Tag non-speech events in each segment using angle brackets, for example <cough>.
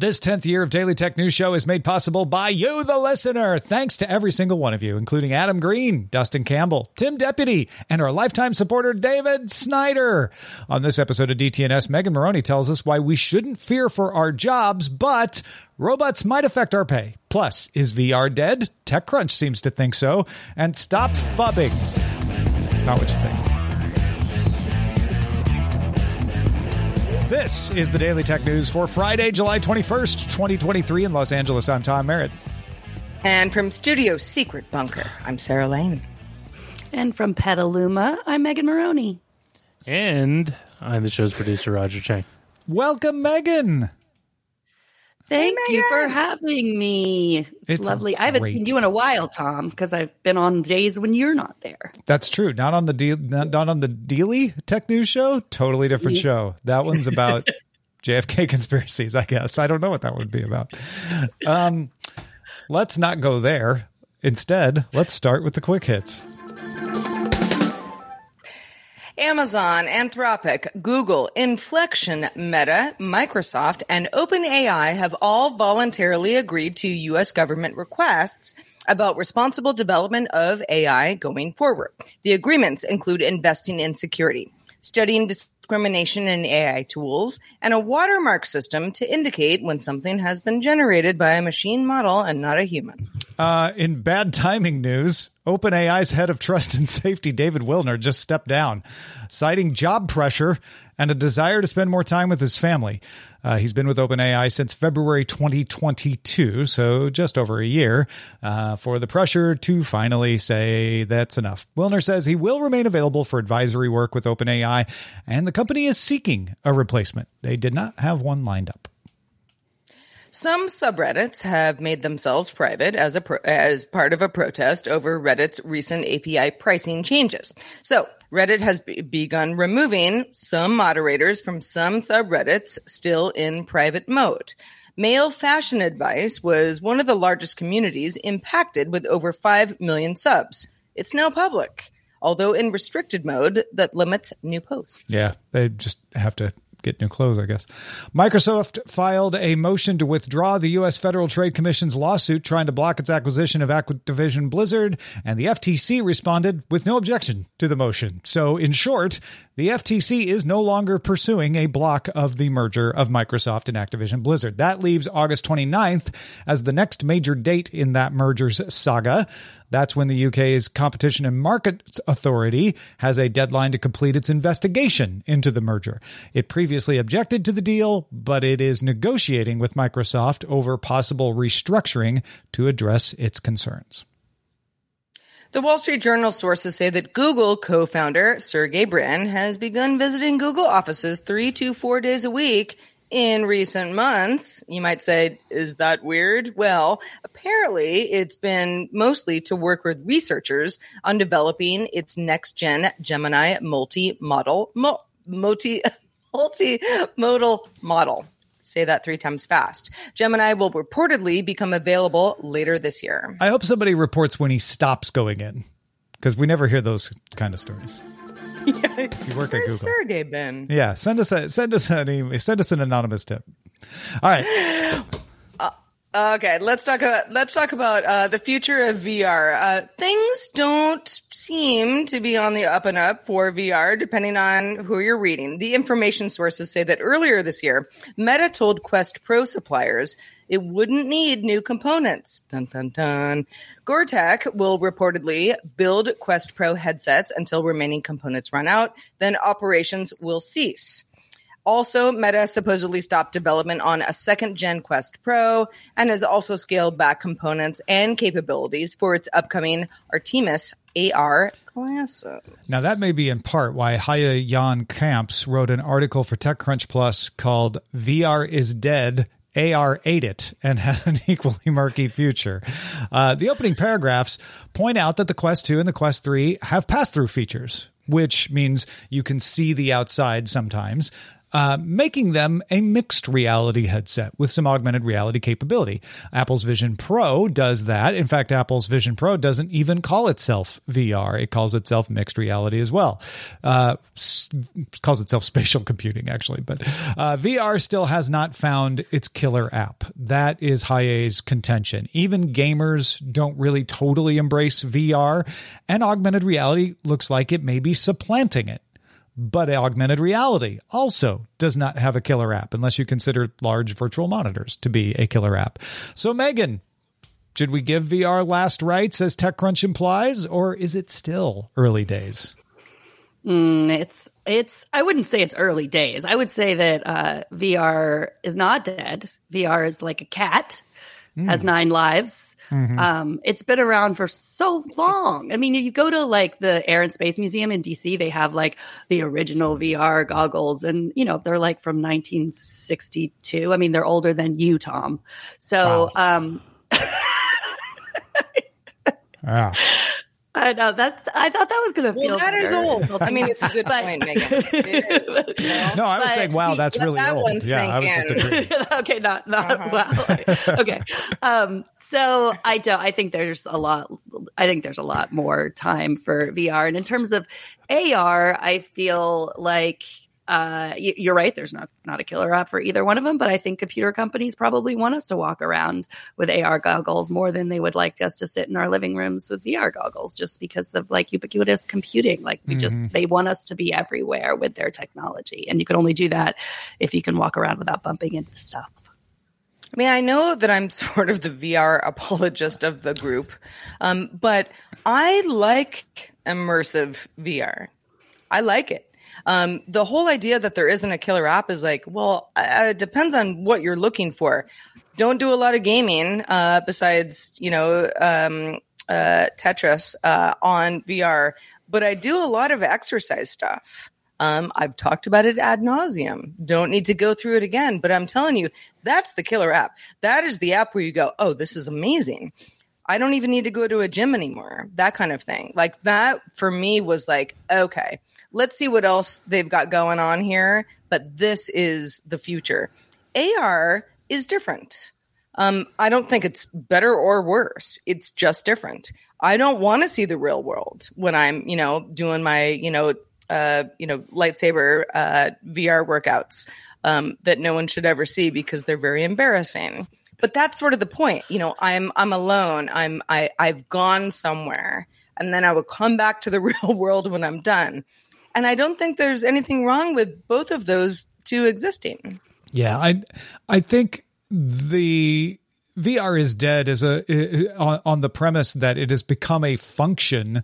This 10th year of Daily Tech News Show is made possible by you, the listener. Thanks to every single one of you, including Adam Green, Dustin Campbell, Tim Deputy, and our lifetime supporter, David Snyder. On this episode of DTNS, Megan Morrone tells us why we shouldn't fear for our jobs, but robots might affect our pay. Plus, is VR dead? TechCrunch seems to think so. And stop phubbing. It's not what you think. This is the Daily Tech News for Friday, July 21st, 2023 in Los Angeles. I'm Tom Merritt. And from Studio Secret Bunker, I'm Sarah Lane. And from Petaluma, I'm Megan Morrone. And I'm the show's producer, Roger Chang. Welcome, Megan. Thank you for having me. It's, It's lovely. I haven't great. seen you in a while, Tom, because I've been on days when you're not there. That's true. Not on the deal. Not, not on the Dealy Tech News show. Totally different show. That one's about <laughs> JFK conspiracies. I guess I don't know what that would be about. Um, let's not go there. Instead, let's start with the quick hits. Amazon, Anthropic, Google, Inflection, Meta, Microsoft, and OpenAI have all voluntarily agreed to U.S. government requests about responsible development of AI going forward. The agreements include investing in security, studying discrimination in AI tools, and a watermark system to indicate when something has been generated by a machine model and not a human. Uh, in bad timing news, OpenAI's head of trust and safety, David Wilner, just stepped down, citing job pressure and a desire to spend more time with his family. Uh, he's been with OpenAI since February 2022, so just over a year, uh, for the pressure to finally say that's enough. Wilner says he will remain available for advisory work with OpenAI, and the company is seeking a replacement. They did not have one lined up. Some subreddits have made themselves private as a pro- as part of a protest over Reddit's recent API pricing changes. So, Reddit has be- begun removing some moderators from some subreddits still in private mode. Male fashion advice was one of the largest communities impacted with over 5 million subs. It's now public, although in restricted mode that limits new posts. Yeah, they just have to get new clothes, I guess. Microsoft filed a motion to withdraw the U.S. Federal Trade Commission's lawsuit trying to block its acquisition of Activision Blizzard, and the FTC responded with no objection to the motion. So, in short, the FTC is no longer pursuing a block of the merger of Microsoft and Activision Blizzard. That leaves August 29th as the next major date in that merger's saga. That's when the UK's Competition and Markets Authority has a deadline to complete its investigation into the merger. It previously objected to the deal, but it is negotiating with Microsoft over possible restructuring to address its concerns. The Wall Street Journal sources say that Google co founder Sergey Brin has begun visiting Google offices three to four days a week in recent months. You might say, is that weird? Well, apparently it's been mostly to work with researchers on developing its next gen Gemini multi model, mo- multi, <laughs> multimodal model. Say that three times fast. Gemini will reportedly become available later this year. I hope somebody reports when he stops going in because we never hear those kind of stories. If <laughs> you work at Where's Google. Sergey been? Yeah, send us a send us an email, send us an anonymous tip. All right. <laughs> Okay, let's talk about let's talk about uh, the future of VR. Uh, things don't seem to be on the up and up for VR, depending on who you're reading. The information sources say that earlier this year, Meta told Quest Pro suppliers it wouldn't need new components. Dun dun dun. Goertek will reportedly build Quest Pro headsets until remaining components run out. Then operations will cease. Also, Meta supposedly stopped development on a second gen Quest Pro and has also scaled back components and capabilities for its upcoming Artemis AR glasses. Now that may be in part why Haje Jan Kamps wrote an article for TechCrunch Plus called "VR is Dead." AR ate it and has an <laughs> equally murky future. Uh, the opening paragraphs point out that the Quest 2 and the Quest 3 have pass through features, which means you can see the outside sometimes. Uh, making them a mixed reality headset with some augmented reality capability. Apple's Vision Pro does that. In fact, Apple's Vision Pro doesn't even call itself VR, it calls itself mixed reality as well. Uh, s- calls itself <laughs> spatial computing, actually. But uh, VR still has not found its killer app. That is Haje's contention. Even gamers don't really totally embrace VR, and augmented reality looks like it may be supplanting it but augmented reality also does not have a killer app unless you consider large virtual monitors to be a killer app. So, Megan, should we give VR last rites as TechCrunch implies, or is it still early days? Mm, it's it's. I wouldn't say it's early days. I would say that uh, VR is not dead. VR is like a cat, has nine lives. Um, it's been around for so long. I mean, you go to like the Air and Space Museum in DC, they have like the original VR goggles, and you know they're like from 1962. I mean, they're older than you, Tom. So, um, <laughs> Ah, I know that's. I thought that was going to feel. Well, that is better. old. I mean, it's a good <laughs> But- point, Megan. It is, you <laughs> know? no, I was But saying, wow, that's really that old. one Yeah, I was sink just agreeing. <laughs> okay, not not wow. okay. Um, so I don't. I think there's a lot. I think there's a lot more time for VR. And in terms of AR, I feel like uh, you're right. There's not not a killer app for either one of them. But I think computer companies probably want us to walk around with AR goggles more than they would like us to sit in our living rooms with VR goggles, just because of like ubiquitous computing. Like we just they want us to be everywhere with their technology, and you can only do that if you can walk around without bumping into stuff. I mean, I know that I'm <laughs> sort of the VR apologist of the group, um, but I like immersive VR. I like it. Um, the whole idea that there isn't a killer app is like, well, uh, it depends on what you're looking for. Don't do a lot of gaming uh, besides, you know, um, uh, Tetris uh, on VR, but I do a lot of exercise stuff. Um, I've talked about it ad nauseum. Don't need to go through it again, but I'm telling you, that's the killer app. That is the app where you go, oh, this is amazing. I don't even need to go to a gym anymore. That kind of thing. Like that for me was like, okay, let's see what else they've got going on here. But this is the future. AR is different. Um, I don't think it's better or worse. It's just different. I don't want to see the real world when I'm, you know, doing my, you know, uh, you know, lightsaber uh, VR workouts um, that no one should ever see because they're very embarrassing. But that's sort of the point. You know, I'm I'm alone. I'm I I've gone somewhere, and then I will come back to the <laughs> real world when I'm done. And I don't think there's anything wrong with both of those two existing. Yeah, I I think the VR is dead is a on, the premise that it has become a function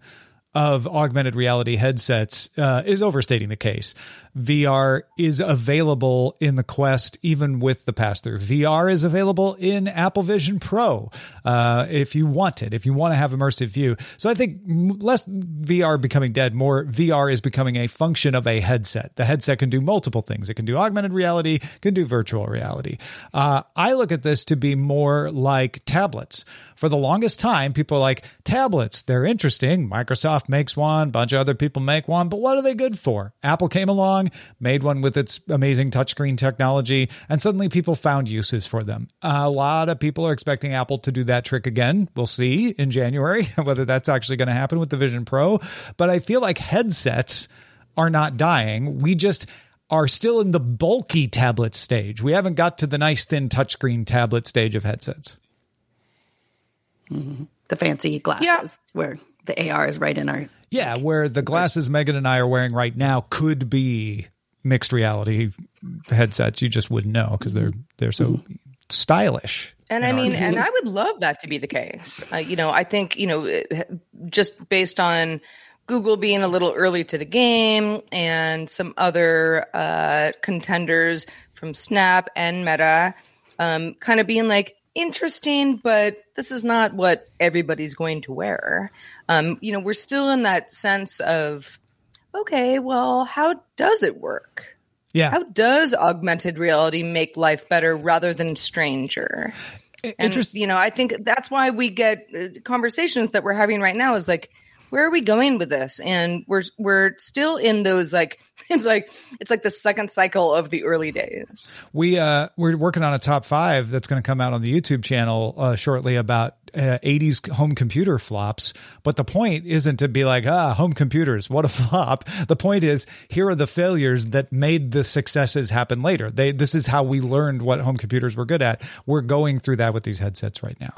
of augmented reality headsets uh, is overstating the case. VR is available in the Quest even with the pass through. VR is available in Apple Vision Pro uh, if you want it, if you want to have immersive view. So I think less VR becoming dead, more VR is becoming a function of a headset. The headset can do multiple things. It can do augmented reality, can do virtual reality. Uh, I look at this to be more like tablets. For the longest time, people are like, tablets, they're interesting. Microsoft makes one, a bunch of other people make one, but what are they good for? Apple came along, made one with its amazing touchscreen technology, and suddenly people found uses for them. A lot of people are expecting Apple to do that trick again. We'll see in January <laughs> whether that's actually going to happen with the Vision Pro. But I feel like headsets are not dying. We just are still in the bulky tablet stage. We haven't got to the nice thin touchscreen tablet stage of headsets. Mm-hmm. The fancy glasses Yeah. where the AR is right in our. Yeah, where the glasses Megan and I are wearing right now could be mixed reality headsets. You just wouldn't know because they're they're so stylish. And I mean, and <laughs> I would love that to be the case. Uh, you know, I think, you know, just based on Google being a little early to the game and some other uh, contenders from Snap and Meta um, kind of being like, interesting, but this is not what everybody's going to wear. Um, you know, we're still in that sense of, okay, well, how does it work? yeah, How does augmented reality make life better rather than stranger? And Interest- you know, I think that's why we get uh, conversations that we're having right now is like where are we going with this? And we're we're still in those like <laughs> it's like it's like the second cycle of the early days. we uh we're working on a top five that's going to come out on the YouTube channel uh, shortly about uh, 80s home computer flops. But the point isn't to be like ah home computers what a <laughs> flop. The point is here are the failures that made the successes happen later. They this is how we learned what home computers were good at. We're going through that with these headsets right now.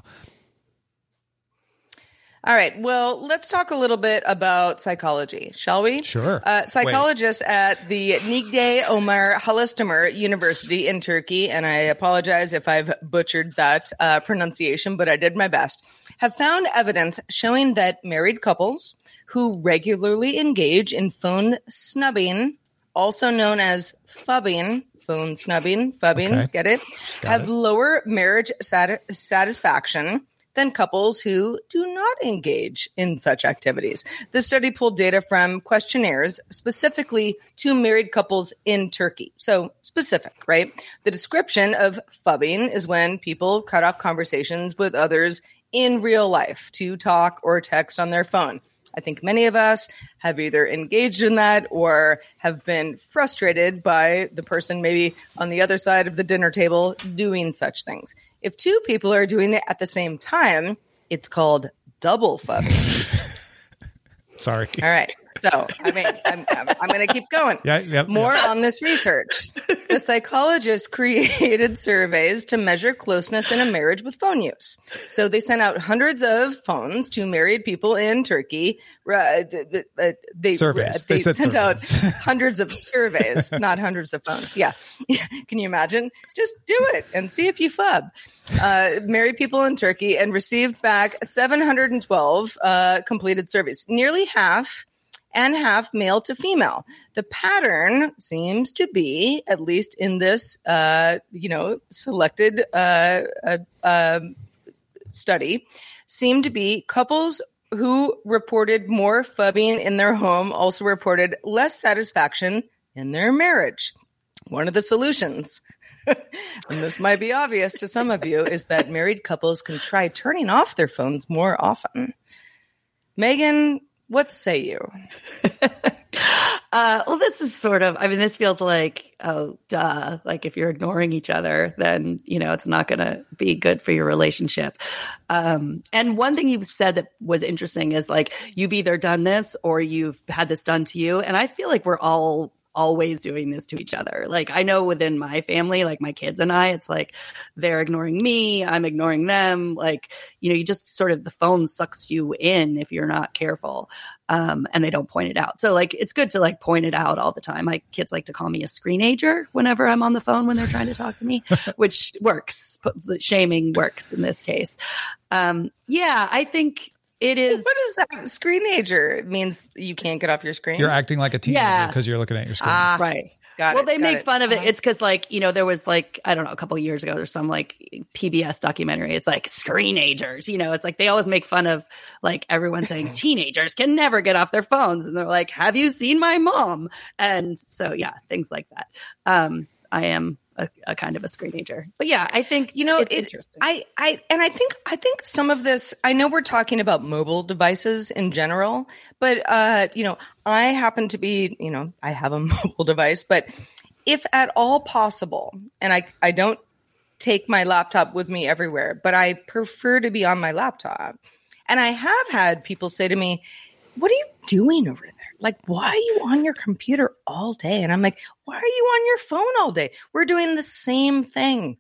All right. Well, let's talk a little bit about psychology, shall we? Sure. Uh, psychologists at the Nigde Omer Halisdemir University in Turkey, and I apologize if I've butchered that uh, pronunciation, but I did my best, have found evidence showing that married couples who regularly engage in phone snubbing, also known as phubbing, phone snubbing, phubbing, Okay. get it, have lower marriage sati- satisfaction than couples who do not engage in such activities. This study pulled data from questionnaires specifically to married couples in Turkey. So specific, right? The description of phubbing is when people cut off conversations with others in real life to talk or text on their phone. I think many of us have either engaged in that or have been frustrated by the person maybe on the other side of the dinner table doing such things. If two people are doing it at the same time, it's called double phubbing. <laughs> Sorry. All right. So, I mean, I'm, I'm, I'm going to keep going. Yeah, yep, More yep. on this research. The psychologists created surveys to measure closeness in a marriage with phone use. So they sent out hundreds of phones to married people in Turkey. Uh, uh, they Surveys. They, They sent out <laughs> hundreds of surveys, not hundreds of phones. Yeah. <laughs> Can you imagine? Just do it and see if you phub. Uh, married people in Turkey and received back 712 uh, completed surveys. Nearly half and half male to female. The pattern seems to be, at least in this, uh, you know, selected uh, uh, um, study, seem to be couples who reported more phubbing in their home also reported less satisfaction in their marriage. One of the solutions, <laughs> and this might be obvious to some of you, is that married couples can try turning off their phones more often. Megan, what say you? <laughs> Uh, well, this is sort of, I mean, this feels like, oh, duh. Like if you're ignoring each other, then, you know, it's not going to be good for your relationship. Um, and one thing you've said that was interesting is like, you've either done this or you've had this done to you. And I feel like we're all always doing this to each other. Like I know within my family, like my kids and I, it's like they're ignoring me, I'm ignoring them. Like, you know, you just sort of the phone sucks you in if you're not careful. Um, and they don't point it out. So like it's good to like point it out all the time. My kids like to call me a screenager whenever I'm on the phone when they're trying to talk to me, <laughs> which works. Shaming works in this case. Um, yeah, I think it is What is that? Screenager It means you can't get off your screen. You're acting like a teenager Yeah. because you're looking at your screen. ah, right. got well, it, they got make it. fun of it. Uh-huh. It's because, like, you know, there was like I don't know, a couple years ago, there's some like PBS documentary. It's like screenagers. You know, it's like they always make fun of like everyone saying <laughs> teenagers can never get off their phones, and they're like, "Have you seen my mom?" And so, yeah, things like that. Um, I am a, a kind of a screenager, but yeah, I think you know it's it- interesting. i i and i think i think some of this i know we're talking about mobile devices in general but uh you know i happen to be you know i have a <laughs> mobile device but if at all possible and i i don't take my laptop with me everywhere but i prefer to be on my laptop and i have had people say to me what are you doing over there like, why are you on your computer all day? And I'm like, why are you on your phone all day? We're doing the same thing.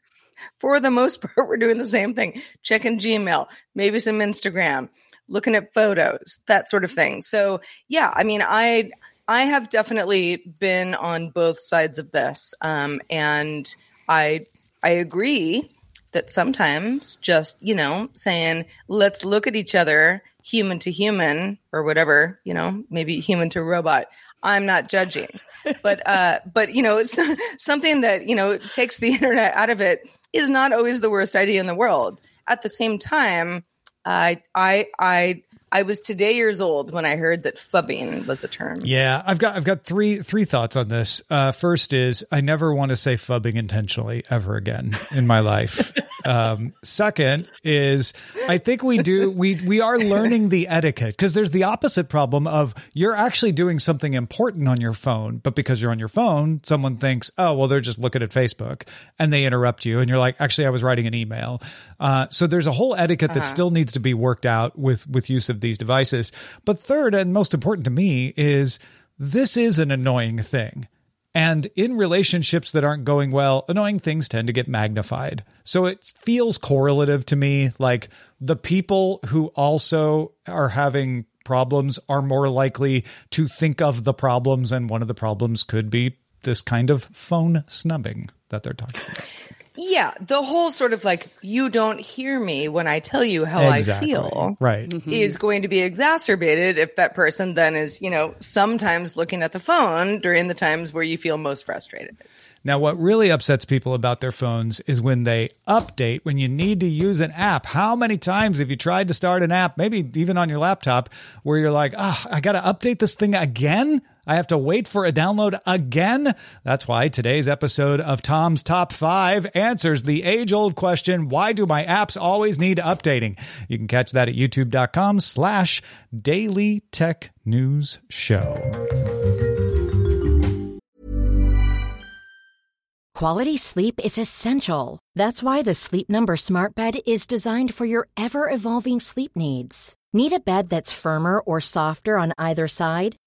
For the most <laughs> part, we're doing the same thing. Checking Gmail, maybe some Instagram, looking at photos, that sort of thing. So yeah, I mean, I I have definitely been on both sides of this. Um, and I I agree that sometimes just, you know, saying, let's look at each other human to human or whatever, you know, maybe human to robot. I'm not judging, <laughs> but, uh, but, you know, it's <laughs> something that, you know, takes the <laughs> internet out of it is not always the worst idea in the world. At the same time, I, I, I I was today years old when I heard that phubbing was a term. Yeah, I've got I've got three three thoughts on this. Uh, first is I never want to say phubbing intentionally ever again in my life. <laughs> um, second is I think we do we we are learning the etiquette because there's the opposite problem of you're actually doing something important on your phone, but because you're on your phone, someone thinks, oh well, they're just looking at Facebook, and they interrupt you, and you're like, actually, I was writing an email. Uh, so there's a whole etiquette uh-huh. that still needs to be worked out with with use of these devices. But third, and most important to me, is this is an annoying thing. And in relationships that aren't going well, annoying things tend to get magnified. So it feels correlative to me. Like the people who also are having problems are more likely to think of the problems. And one of the problems could be this kind of phone snubbing that they're talking about. Yeah, the whole sort of like you don't hear me when I tell you how exactly. I feel, right, mm-hmm. is going to be exacerbated if that person then is, you know, sometimes looking at the phone during the times where you feel most frustrated. Now, what really upsets people about their phones is when they update, when you need to use an app. How many times have you tried to start an app, maybe even on your laptop, where you're like, oh, I got to update this thing again? I have to wait for a download again. That's why today's episode of Tom's Top 5 answers the age old question why do my apps always need updating? You can catch that at youtube.com slash daily tech news show. Quality sleep is essential. That's why the Sleep Number Smart Bed is designed for your ever evolving sleep needs. Need a bed that's firmer or softer on either side?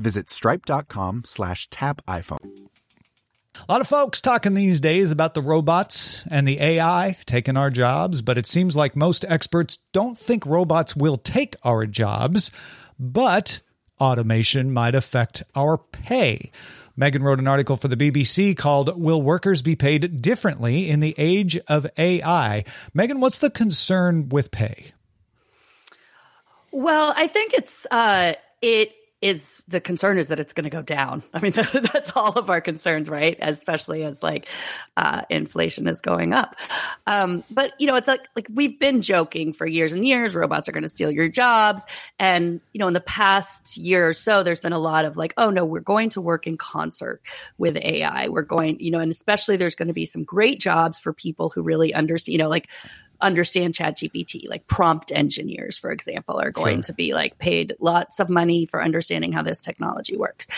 Visit stripe.com slash tap iPhone. A lot of folks talking these days about the robots and the AI taking our jobs, but it seems like most experts don't think robots will take our jobs, but automation might affect our pay. Megan wrote an article for the BBC called Will Workers Be Paid Differently in the Age of AI? Megan, what's the concern with pay? Well, I think it's uh, it is the concern is that it's going to go down. <laughs> I mean, <laughs> that's all of our concerns, right? Especially as like uh, inflation is going up. Um, but you know, it's like like we've been joking for years and years. Robots are going to steal your jobs, and you know, in the past year or so, there's been a lot of like, oh no, we're going to work in concert with AI. We're going, you know, and especially there's going to be some great jobs for people who really understand, you know, like understand chat gpt like prompt engineers for example are going sure. to be like paid lots of money for understanding how this technology works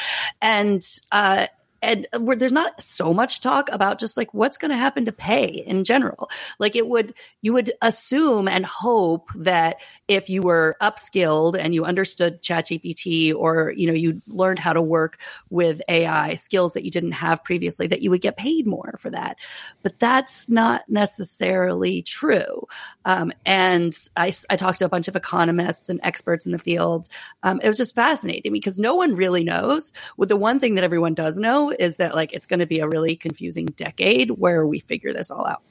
and uh and there's not so much talk about just like what's going to happen to pay in general. Like it would, you would assume and hope that if you were upskilled and you understood ChatGPT or you know you learned how to work with AI skills that you didn't have previously, that you would get paid more for that. But that's not necessarily true. Um, and I, I talked to a bunch of economists and experts in the field. Um, it was just fascinating because no one really knows. With the one thing that everyone does know is that like it's going to be a really confusing decade where we figure this all out.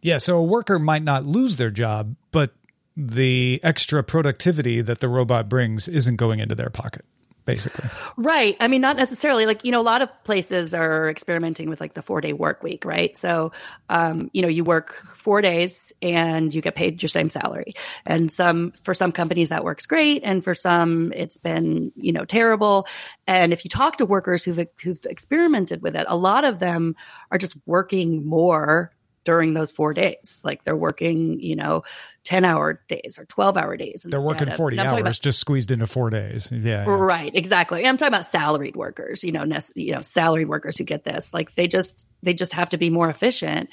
Yeah, so a worker might not lose their job, but the extra productivity that the robot brings isn't going into their pocket basically. Right. I mean, not necessarily. Like, you know, a lot of places are experimenting with like the four day work week, right? So, um, you know, you work four days and you get paid your same salary. And some, for some companies, that works great. And for some, it's been, you know, terrible. And if you talk to workers who've, who've experimented with it, a lot of them are just working more during those four days. Like they're working, you know, 10 hour days or 12 hour days. They're working 40 hours about, just squeezed into four days. Yeah, yeah, Right. Exactly. I'm talking about salaried workers, you know, you know, salaried workers who get this, like they just, they just have to be more efficient.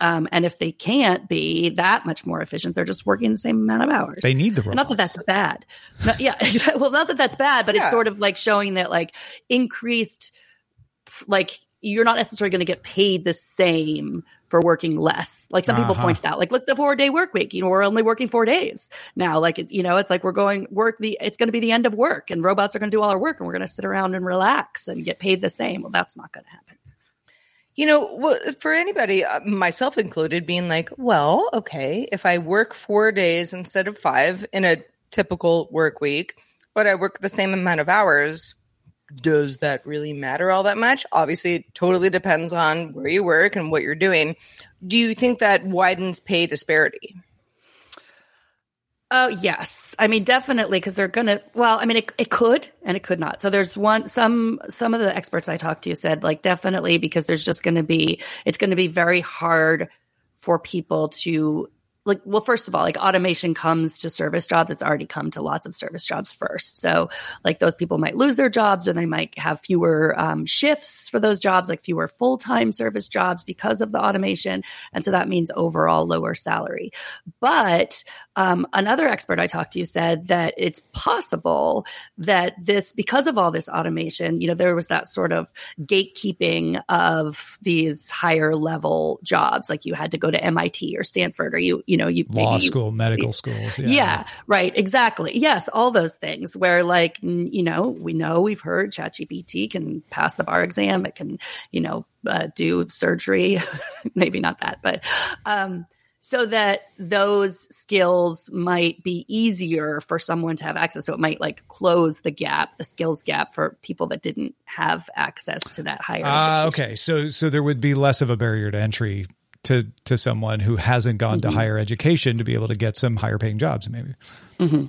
Um, and if they can't be that much more efficient, they're just working the same amount of hours. They need the robots. Not that that's bad. No, yeah. <laughs> well, not that that's bad, but yeah. it's sort of like showing that like increased, like you're not necessarily going to get paid the same for working less. Like some people uh-huh. pointed out, like, look, the four day work week, you know, we're only working four days now. Like, you know, it's like we're going work the, it's going to be the end of work and robots are going to do all our work and we're going to sit around and relax and get paid the same. Well, that's not going to happen. You know, well, for anybody, uh, myself included, being like, well, okay, if I work four days instead of five in a typical work week, but I work the same amount of hours, does that really matter all that much? Obviously, it totally depends on where you work and what you're doing. Do you think that widens pay disparity? Oh, yes. I mean, definitely, because they're going to, well, I mean, it, it could and it could not. So there's one, some, some of the experts I talked to said, like, definitely, because there's just going to be, it's going to be very hard for people to like well first of all like automation comes to service jobs. It's already come to lots of service jobs first. So like those people might lose their jobs or they might have fewer um, shifts for those jobs like fewer full-time service jobs because of the automation. And so that means overall lower salary. But um, another expert I talked to said that it's possible that this, because of all this automation, you know, there was that sort of gatekeeping of these higher level jobs, like you had to go to MIT or Stanford or you, you know, you law school, you, medical school. Yeah. yeah, right, exactly. Yes, all those things where, like, you know, we know we've heard ChatGPT can pass the bar exam, it can, you know, uh, do surgery, <laughs> maybe not that, but. Um, so that those skills might be easier for someone to have access. So it might like close the gap, the skills gap for people that didn't have access to that higher. Uh, okay, so so there would be less of a barrier to entry to to someone who hasn't gone mm-hmm. to higher education to be able to get some higher paying jobs, maybe. Mm-hmm.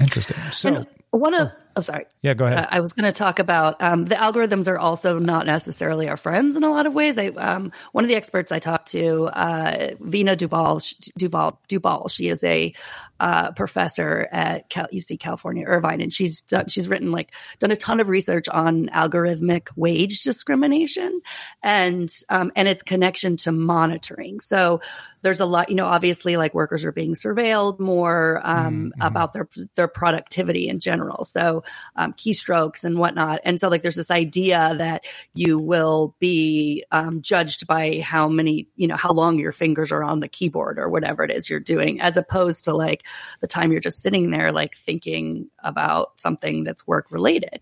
Interesting. So. And one of oh, sorry. Yeah go ahead. Uh, i was going to talk about um, the algorithms are also not necessarily our friends in a lot of ways. I um, one of the experts i talked to uh, Veena Dubal Dubal Dubal she is a uh, professor at Cal- uc california irvine and she's done, she's written like done a ton of research on algorithmic wage discrimination and um, and its connection to monitoring so there's a lot you know obviously like workers are being surveilled more um, mm-hmm. about their their productivity in general. So um, keystrokes and whatnot. And so like there's this idea that you will be um, judged by how many, you know, how long your fingers are on the keyboard or whatever it is you're doing, as opposed to like the time you're just sitting there like thinking about something that's work related.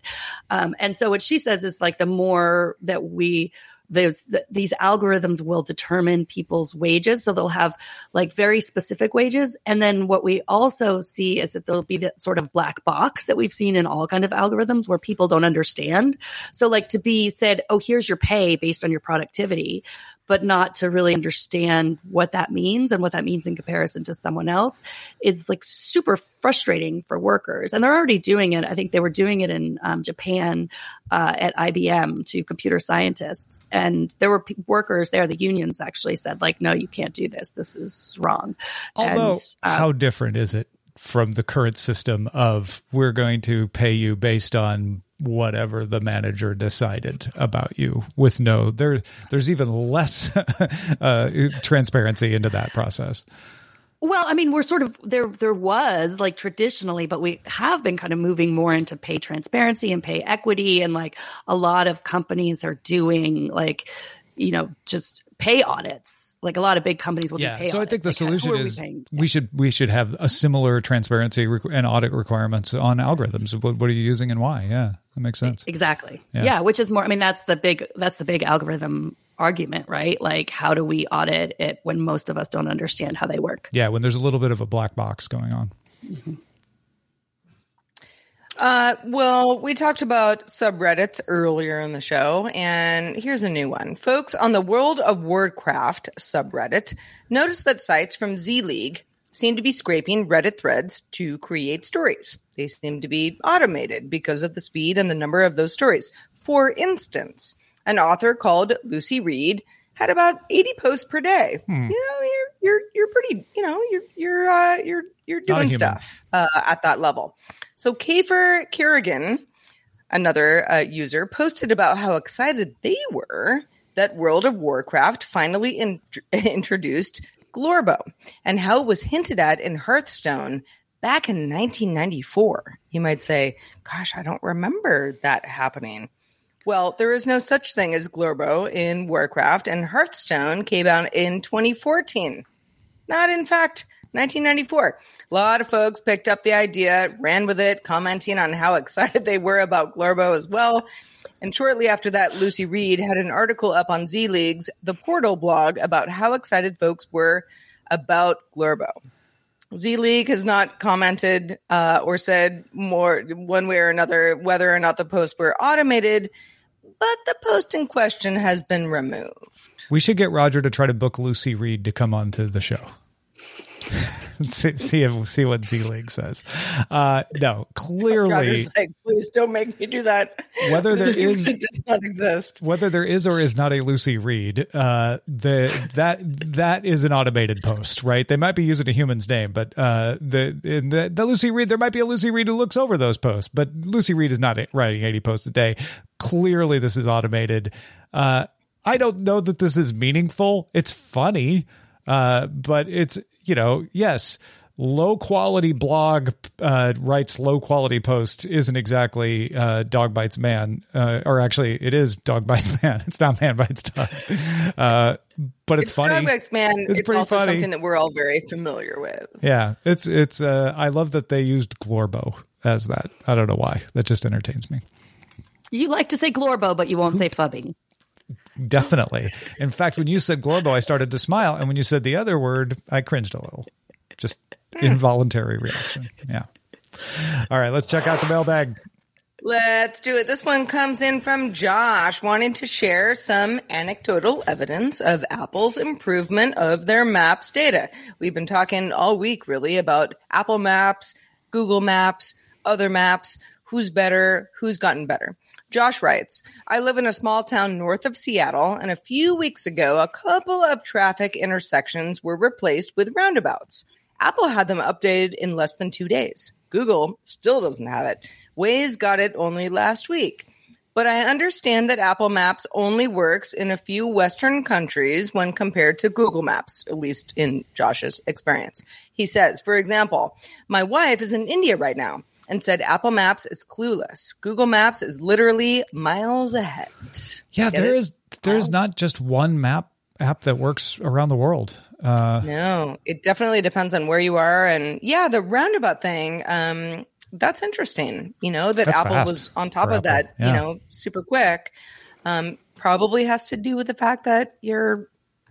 Um, and so what she says is like the more that we there's th- these algorithms will determine people's wages. So they'll have like very specific wages. And then what we also see is that there'll be that sort of black box that we've seen in all kind of algorithms where people don't understand. So like to be said, oh, here's your pay based on your productivity but not to really understand what that means and what that means in comparison to someone else is like super frustrating for workers. And they're already doing it. I think they were doing it in um, Japan uh, at IBM to computer scientists. And there were p- workers there, the unions actually said, like, no, you can't do this. This is wrong. Although, and, uh, how different is it from the current system of we're going to pay you based on whatever the manager decided about you with no there there's even less <laughs> uh, transparency into that process Well, I mean, we're sort of there. There was like traditionally, but we have been kind of moving more into pay transparency and pay equity, and like a lot of companies are doing like, you know, just pay audits. Like a lot of big companies will yeah do pay. so i think the. Like, solution are we is we should we should have a similar transparency requ- and audit requirements on algorithms what, what are you using and why yeah that makes sense Exactly. Yeah. Yeah. which is more. I mean, that's the big. That's the big algorithm argument, right? Like, how do we audit it when most of us don't understand how they work? yeah when there's a little bit of a black box going on mm-hmm. Uh, well, we talked about subreddits earlier in the show, and here's a new one. Folks on the World of Warcraft subreddit noticed that sites from Z League seem to be scraping Reddit threads to create stories. They seem to be automated because of the speed and the number of those stories. For instance, an author called Lucy Reed had about 80 posts per day. You know, you're you're you're pretty, you know, you're you're uh you're you're doing stuff uh, at that level. So Kafer Kerrigan, another uh, user, posted about how excited they were that World of Warcraft finally in- <laughs> introduced Glorbo and how it was hinted at in Hearthstone back in 1994. You might say, gosh, I don't remember that happening. Well, there is no such thing as Glorbo in Warcraft, and Hearthstone came out in 2014 not in fact 1994 a lot of folks picked up the idea ran with it commenting on how <laughs> excited they were about glorbo as well. And shortly after that lucy reed had an article up on z league's the portal blog about how excited folks were about glorbo. Z League has not commented uh, or said more one way or another whether or not the posts were automated, but the post in question has been removed. we should get roger to try to book lucy reed to come onto the show <laughs> see, see if see what Z League says. Uh, no, clearly, <laughs> like, please don't make me do that. Whether there <laughs> is- does not exist. whether there is or is not a Lucy Reed, uh, the that that is an automated post, right? They might be using a human's name, but uh, the in the the Lucy Reed, there might be a Lucy Reed who looks over those posts, but Lucy Reed is not writing eighty posts a day. Clearly, this is automated. Uh, I don't know that this is meaningful. It's funny, uh, but it's you know yes. Low quality blog uh, writes low quality posts isn't exactly uh, dog bites man, uh, or actually it is dog bites <laughs> man. It's not man bites dog, uh, but it's, It's funny. bites man. It's It's, pretty also funny. something that we're all very familiar with. Yeah, it's it's. Uh, I love that they used Glorbo as that. I don't know why. That just entertains me. You like to say glorbo, but you won't say phubbing. Definitely. In fact, when you said Glorbo, I started to smile, and when you said the other word, I cringed a little. Just eh. involuntary reaction. Yeah. All right, let's check out the mailbag. Let's do it. This one comes in from Josh wanting to share some anecdotal evidence of Apple's improvement of their Maps data. We've been talking all week really about Apple Maps, Google Maps, other maps, who's better, who's gotten better. Josh writes, I live in a small town north of Seattle, and a few weeks ago, a couple of traffic intersections were replaced with roundabouts. Apple had them updated in less than two days. Google still doesn't have it. Waze got it only last week. But I understand that Apple Maps only works in a few Western countries when compared to Google Maps, at least in Josh's experience. He says, for example, my wife is in India right now and said Apple Maps is clueless. Google Maps is literally miles ahead. Yeah, Get there it? is there's not just one map app that works around the world. Uh, No, it definitely depends on where you are. And yeah, the roundabout thing, um, that's interesting. You know, that That's Apple was on top of that, Apple, you know, super quick. Um, probably has to do with the fact that you're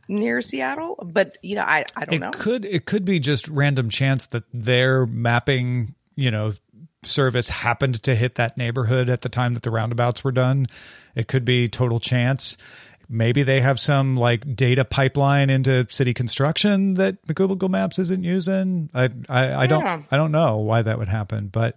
near Seattle, but you know, I, I don't it know. could it could be just random chance that they're mapping, you know, service happened to hit that neighborhood at the time that the roundabouts were done. It could be total chance. Maybe they have some like data pipeline into city construction that Google Maps isn't using. I I, I don't Yeah. I don't know why that would happen, but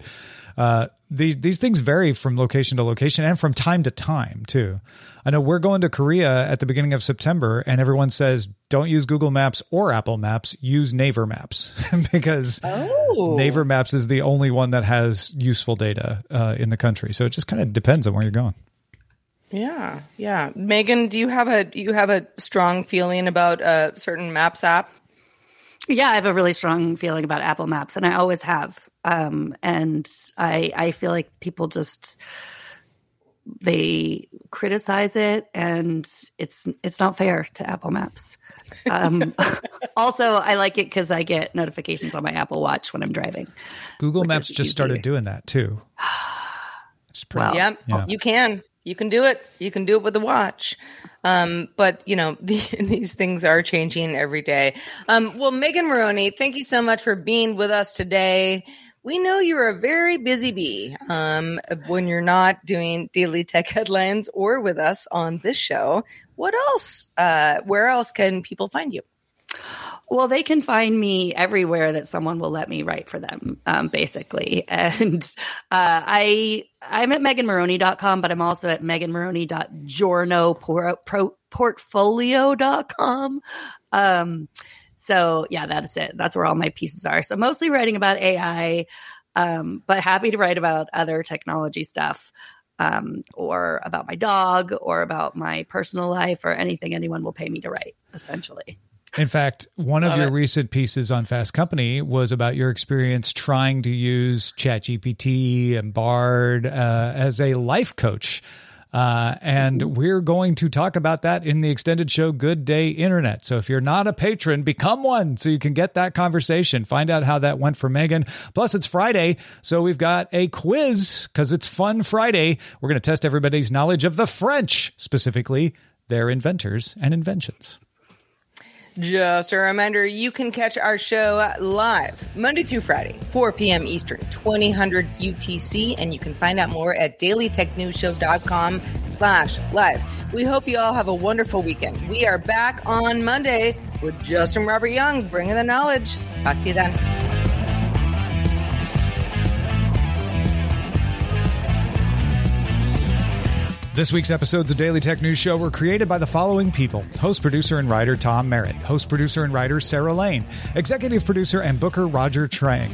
uh, these these things vary from location to location and from time to time too. I know we're going to Korea at the beginning of September, and everyone says don't use Google Maps or Apple Maps, use Naver Maps <laughs> because Oh. Naver Maps is the only one that has useful data uh, in the country. So it just kind of depends on where you're going. Yeah, yeah. Megan, do you have a you have a strong feeling about a certain Maps app? Yeah, I have a really strong feeling about Apple Maps, and I always have. Um, and I I feel like people just they criticize it, and it's it's not fair to Apple Maps. Um, <laughs> <laughs> also, I like it because I get notifications on my Apple Watch when I'm driving. Google Maps is just started doing that too. <sighs> It's pretty, Wow. Yep, Yeah. you can. You can do it. You can do it with a watch. Um, but you know <laughs> the, these things are changing every day. Um, well, Megan Morrone, thank you so much for being with us today. We know you're a very busy bee um, when you're not doing daily tech headlines or with us on this show. What else? Uh, where else can people find you? Well, they can find me everywhere that someone will let me write for them, um, basically. <laughs> And uh, I I'm at meganmorrone.com, but I'm also at meganmorrone.journoportfolio.com. Um, so yeah, that's it. That's where all my pieces are. So mostly writing about AI, um, but happy to write about other technology stuff. Um, or about my dog, or about my personal life, or anything anyone will pay me to write, essentially. In fact, one of your recent pieces on Fast Company was about your experience trying to use ChatGPT and Bard uh, as a life coach. Uh, and we're going to talk about that in the extended show Good Day Internet. So if you're not a patron, become one so you can get that conversation. Find out how that went for Megan. Plus, it's Friday, so we've got a quiz because it's Fun Friday. We're going to test everybody's knowledge of the French, specifically their inventors and inventions. Just a reminder, you can catch our show live Monday through Friday, 4 p.m. Eastern, 2000 UTC, and you can find out more at dailytechnewsshow.com slash live. We hope you all have a wonderful weekend. We are back on Monday with Justin Robert Young, bringing the knowledge. Talk to you then. This week's episodes of Daily Tech News Show were created by the following people. Host, producer, and writer Tom Merritt, host, producer, and writer Sarah Lane, executive producer and booker Roger Chang.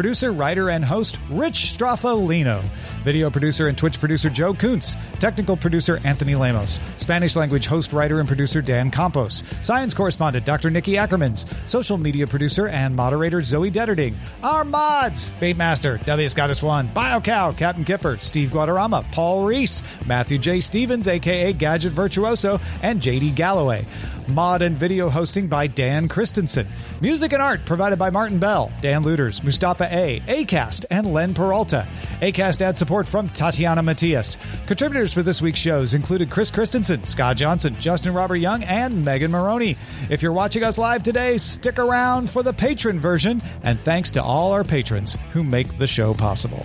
Producer, writer, and host Rich Stroffolino. Video producer and Twitch producer Joe Kuntz. Technical producer Anthony Lemos, Spanish language host, writer, and producer Dan Campos. Science correspondent Dr. Nikki Ackermans. Social media producer and moderator Zoe Deterding. Our mods Bait Master, W. Scottis One, BioCow, Captain Kipper, Steve Guadarrama, Paul Reese, Matthew J. Stevens, aka Gadget Virtuoso, and JD Galloway. Mod and video hosting by Dan Christensen. Music and art provided by Martin Bell, Dan Lueders, Mustafa A, Acast, and Len Peralta. Acast ad support from Tatiana Matias. Contributors for this week's shows included Chris Christensen, Scott Johnson, Justin Robert Young, and Megan Morrone. If you're watching us live today, stick around for the patron version, and thanks to all our patrons who make the show possible.